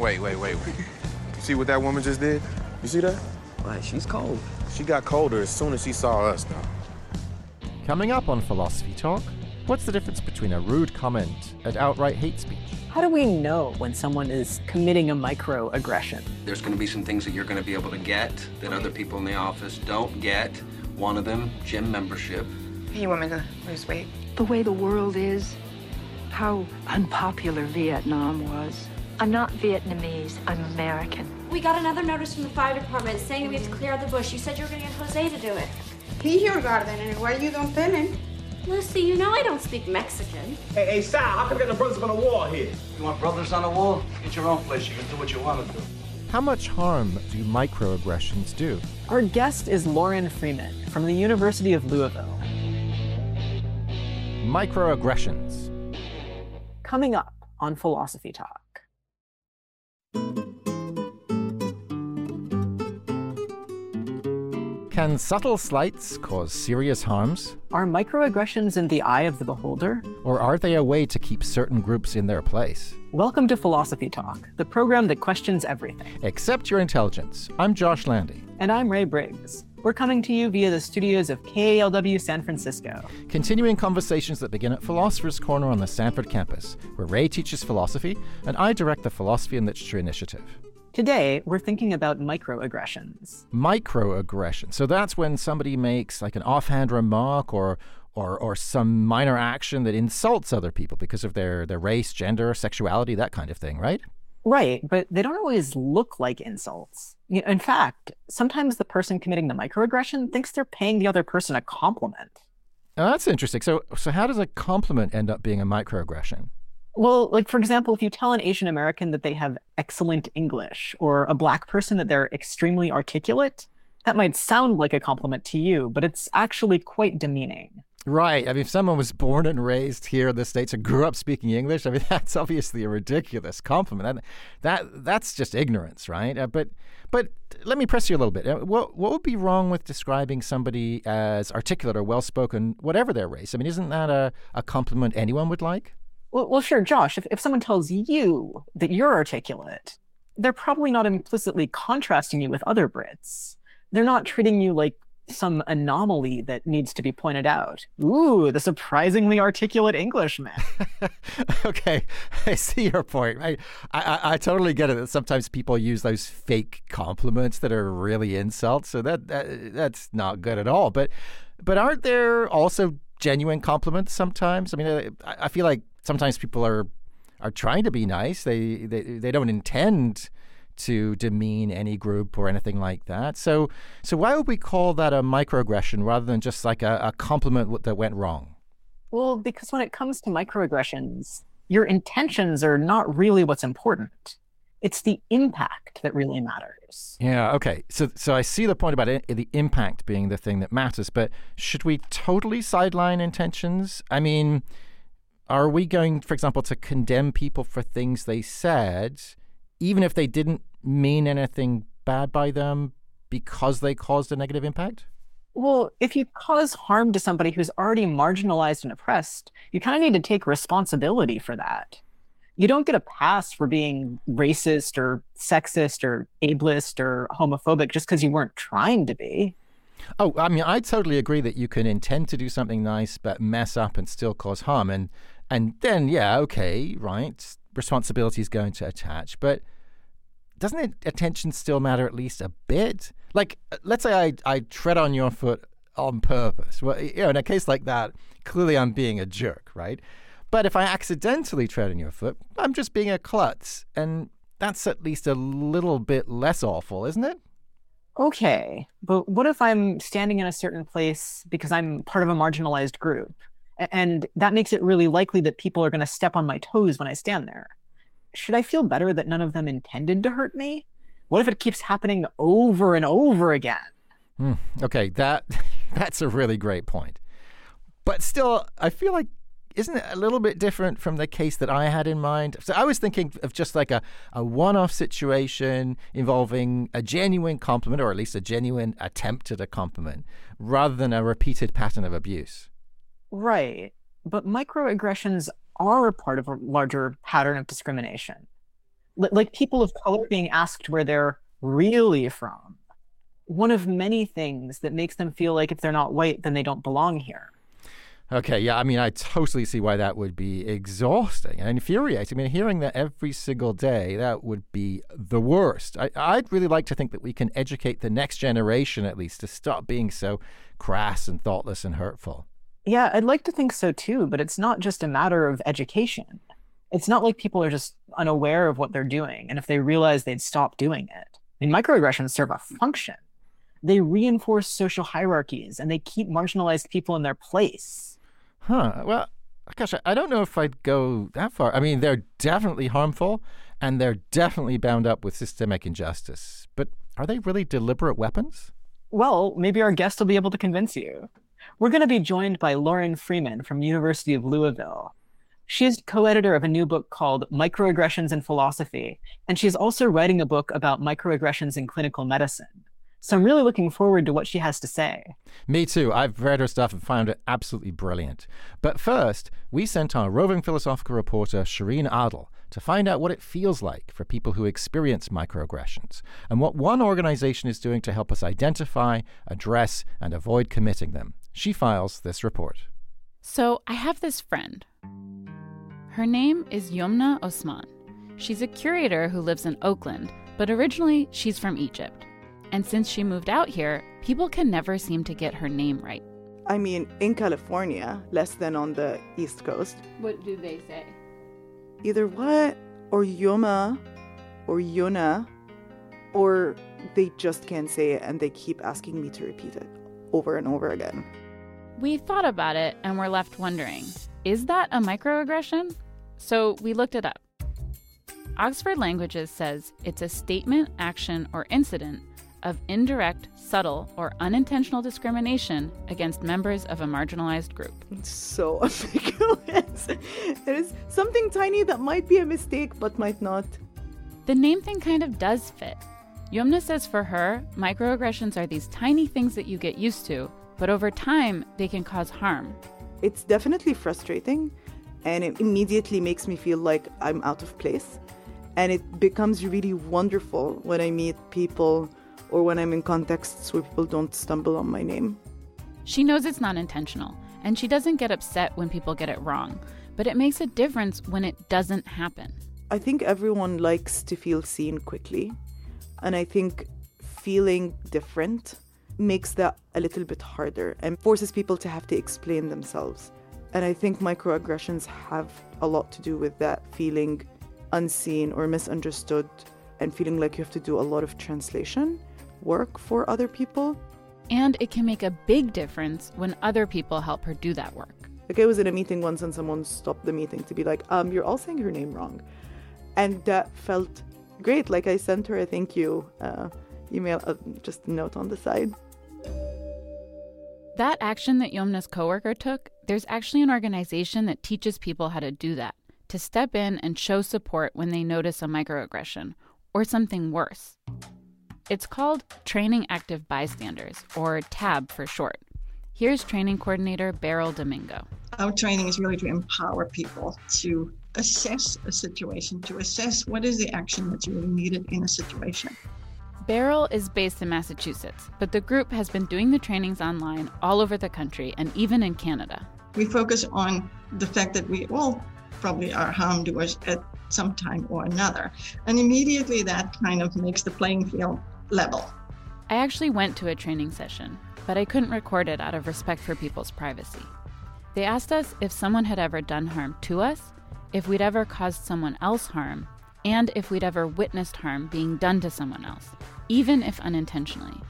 Wait, wait, wait, wait. You see what that woman just did? You see that? Why, she's cold. She got colder as soon as she saw us, though. Coming up on Philosophy Talk, what's the difference between a rude comment and outright hate speech? How do we know when someone is committing a microaggression? There's going to be some things that you're going to be able to get that other people in the office don't get. One of them, gym membership. You want me to lose weight? The way the world is, how unpopular Vietnam was. I'm not Vietnamese, I'm American. We got another notice from the fire department saying we have to clear out the bush. You said you were going to get Jose to do it. He's your gardener. Why you don't tell him? Lucy, you know I don't speak Mexican. Hey, hey, Sal, how come we got the brothers on the wall here? You want brothers on the wall? Get your own place. You can do what you want to do. How much harm do microaggressions do? Our guest is Lauren Freeman from the University of Louisville. Microaggressions. Coming up on Philosophy Talk. Can subtle slights cause serious harms? Are microaggressions in the eye of the beholder? Or are they a way to keep certain groups in their place? Welcome to Philosophy Talk, the program that questions everything. Except your intelligence. I'm Josh Landy. And I'm Ray Briggs. We're coming to you via the studios of KALW San Francisco. Continuing conversations that begin at Philosopher's Corner on the Stanford campus, where Ray teaches philosophy and I direct the Philosophy and Literature Initiative. Today, we're thinking about microaggressions. Microaggression. So that's when somebody makes like an offhand remark or or or some minor action that insults other people because of their their race, gender, sexuality, that kind of thing, right? Right, but they don't always look like insults. In fact, sometimes the person committing the microaggression thinks they're paying the other person a compliment. Oh, that's interesting. So so how does a compliment end up being a microaggression? Well, like for example, if you tell an Asian American that they have excellent English or a black person that they're extremely articulate, that might sound like a compliment to you, but it's actually quite demeaning. Right. I mean, if someone was born and raised here in the States and grew up speaking English, I mean, that's obviously a ridiculous compliment. That, that That's just ignorance, right? Uh, but but let me press you a little bit. Uh, what, what would be wrong with describing somebody as articulate or well spoken, whatever their race? I mean, isn't that a, a compliment anyone would like? Well, well, sure, Josh. If, if someone tells you that you're articulate, they're probably not implicitly contrasting you with other Brits. They're not treating you like some anomaly that needs to be pointed out. Ooh, the surprisingly articulate Englishman. okay, I see your point. I, I, I totally get it that sometimes people use those fake compliments that are really insults. So that, that that's not good at all. But but aren't there also genuine compliments sometimes? I mean, I, I feel like sometimes people are are trying to be nice. They they they don't intend to demean any group or anything like that. So so why would we call that a microaggression rather than just like a, a compliment that went wrong? Well, because when it comes to microaggressions, your intentions are not really what's important. It's the impact that really matters. Yeah. Okay. So, so I see the point about it, the impact being the thing that matters. But should we totally sideline intentions? I mean, are we going, for example, to condemn people for things they said, even if they didn't mean anything bad by them because they caused a negative impact? Well, if you cause harm to somebody who's already marginalized and oppressed, you kind of need to take responsibility for that. You don't get a pass for being racist or sexist or ableist or homophobic just because you weren't trying to be. Oh, I mean, I totally agree that you can intend to do something nice but mess up and still cause harm. And and then, yeah, okay, right, responsibility is going to attach. But doesn't it, attention still matter at least a bit? Like, uh, let's say I, I tread on your foot on purpose. Well, you know, in a case like that, clearly I'm being a jerk, right? But if I accidentally tread on your foot, I'm just being a klutz. And that's at least a little bit less awful, isn't it? Okay, but what if I'm standing in a certain place because I'm part of a marginalized group? And that makes it really likely that people are going to step on my toes when I stand there. Should I feel better that none of them intended to hurt me? What if it keeps happening over and over again? Hmm. Okay, that that's a really great point. But still, I feel like isn't it a little bit different from the case that I had in mind? So I was thinking of just like a, a one off situation involving a genuine compliment, or at least a genuine attempt at a compliment, rather than a repeated pattern of abuse. Right. But microaggressions are a part of a larger pattern of discrimination. like people of color being asked where they're really from. One of many things that makes them feel like if they're not white, then they don't belong here. Okay, yeah, I mean, I totally see why that would be exhausting and infuriating. I mean, hearing that every single day, that would be the worst. I, I'd really like to think that we can educate the next generation, at least, to stop being so crass and thoughtless and hurtful. Yeah, I'd like to think so too, but it's not just a matter of education. It's not like people are just unaware of what they're doing, and if they realize they'd stop doing it. I mean, microaggressions serve a function. They reinforce social hierarchies and they keep marginalized people in their place Huh. Well, gosh, I don't know if I'd go that far. I mean, they're definitely harmful and they're definitely bound up with systemic injustice. But are they really deliberate weapons? Well, maybe our guest will be able to convince you. We're going to be joined by Lauren Freeman from University of Louisville. She is co-editor of a new book called Microaggressions in Philosophy, and she's also writing a book about microaggressions in clinical medicine. So I'm really looking forward to what she has to say. Me too. I've read her stuff and found it absolutely brilliant. But first, we sent our roving philosophical reporter, Shireen Adel, to find out what it feels like for people who experience microaggressions and what one organization is doing to help us identify, address, and avoid committing them. She files this report. So I have this friend. Her name is Yomna Osman. She's a curator who lives in Oakland, but originally she's from Egypt. And since she moved out here, people can never seem to get her name right. I mean, in California, less than on the East Coast. What do they say? Either what, or Yoma, or Yona, or they just can't say it and they keep asking me to repeat it over and over again. We thought about it and we're left wondering is that a microaggression? So we looked it up. Oxford Languages says it's a statement, action, or incident of indirect, subtle, or unintentional discrimination against members of a marginalized group. It's so ambiguous. it is something tiny that might be a mistake but might not. The name thing kind of does fit. Yomna says for her, microaggressions are these tiny things that you get used to, but over time, they can cause harm. It's definitely frustrating, and it immediately makes me feel like I'm out of place. And it becomes really wonderful when I meet people or when I'm in contexts where people don't stumble on my name. She knows it's not intentional, and she doesn't get upset when people get it wrong, but it makes a difference when it doesn't happen. I think everyone likes to feel seen quickly, and I think feeling different makes that a little bit harder and forces people to have to explain themselves. And I think microaggressions have a lot to do with that feeling unseen or misunderstood and feeling like you have to do a lot of translation work for other people. And it can make a big difference when other people help her do that work. Like I was in a meeting once and someone stopped the meeting to be like, um, you're all saying her name wrong. And that felt great. Like I sent her a thank you uh, email, uh, just a note on the side. That action that Yomna's coworker took, there's actually an organization that teaches people how to do that, to step in and show support when they notice a microaggression or something worse. It's called Training Active Bystanders, or TAB for short. Here's training coordinator Beryl Domingo. Our training is really to empower people to assess a situation, to assess what is the action that's really needed in a situation. Beryl is based in Massachusetts, but the group has been doing the trainings online all over the country and even in Canada. We focus on the fact that we all probably are harm doers at some time or another. And immediately that kind of makes the playing field level. I actually went to a training session, but I couldn't record it out of respect for people's privacy. They asked us if someone had ever done harm to us, if we'd ever caused someone else harm, and if we'd ever witnessed harm being done to someone else, even if unintentionally.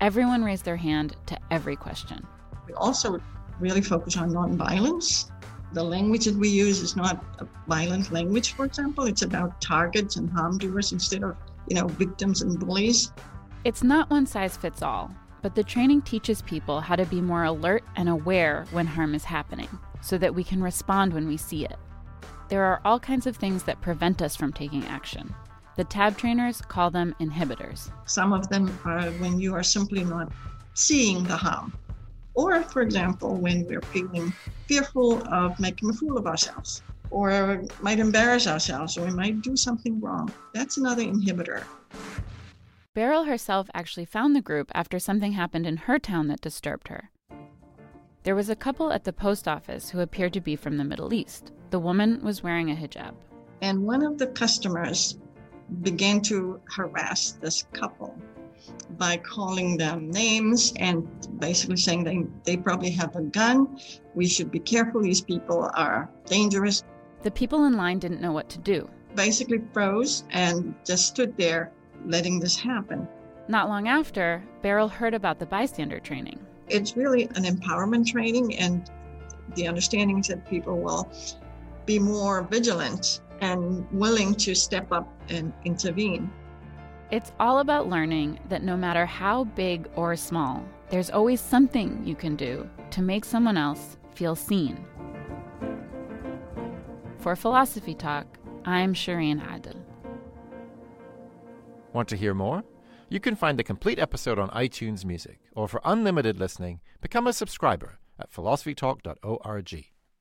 Everyone raised their hand to every question. We also really focus on nonviolence. The language that we use is not a violent language, for example. It's about targets and harm doers instead of you know, victims and bullies. It's not one size fits all, but the training teaches people how to be more alert and aware when harm is happening so that we can respond when we see it. There are all kinds of things that prevent us from taking action. The TAB trainers call them inhibitors. Some of them are when you are simply not seeing the harm. Or, for example, when we're feeling fearful of making a fool of ourselves. or might embarrass ourselves or we might do something wrong. That's another inhibitor. Beryl herself actually found the group after something happened in her town that disturbed her. There was a couple at the post office who appeared to be from the Middle East. The woman was wearing a hijab. And one of the customers began to harass this couple by calling them names and basically saying they, they probably have a gun. We should be careful. These people are dangerous. The people in line didn't know what to do. Basically froze and just stood there letting this happen. Not long after, Beryl heard about the bystander training. It's really an empowerment training, and the understanding is that people will be more vigilant and willing to step up and intervene. It's all about learning that no matter how big or small, there's always something you can do to make someone else feel seen. For Philosophy Talk, I'm Shireen Adil. Want to hear more? You can find the complete episode on iTunes Music, or for unlimited listening, become a subscriber at philosophytalk.org.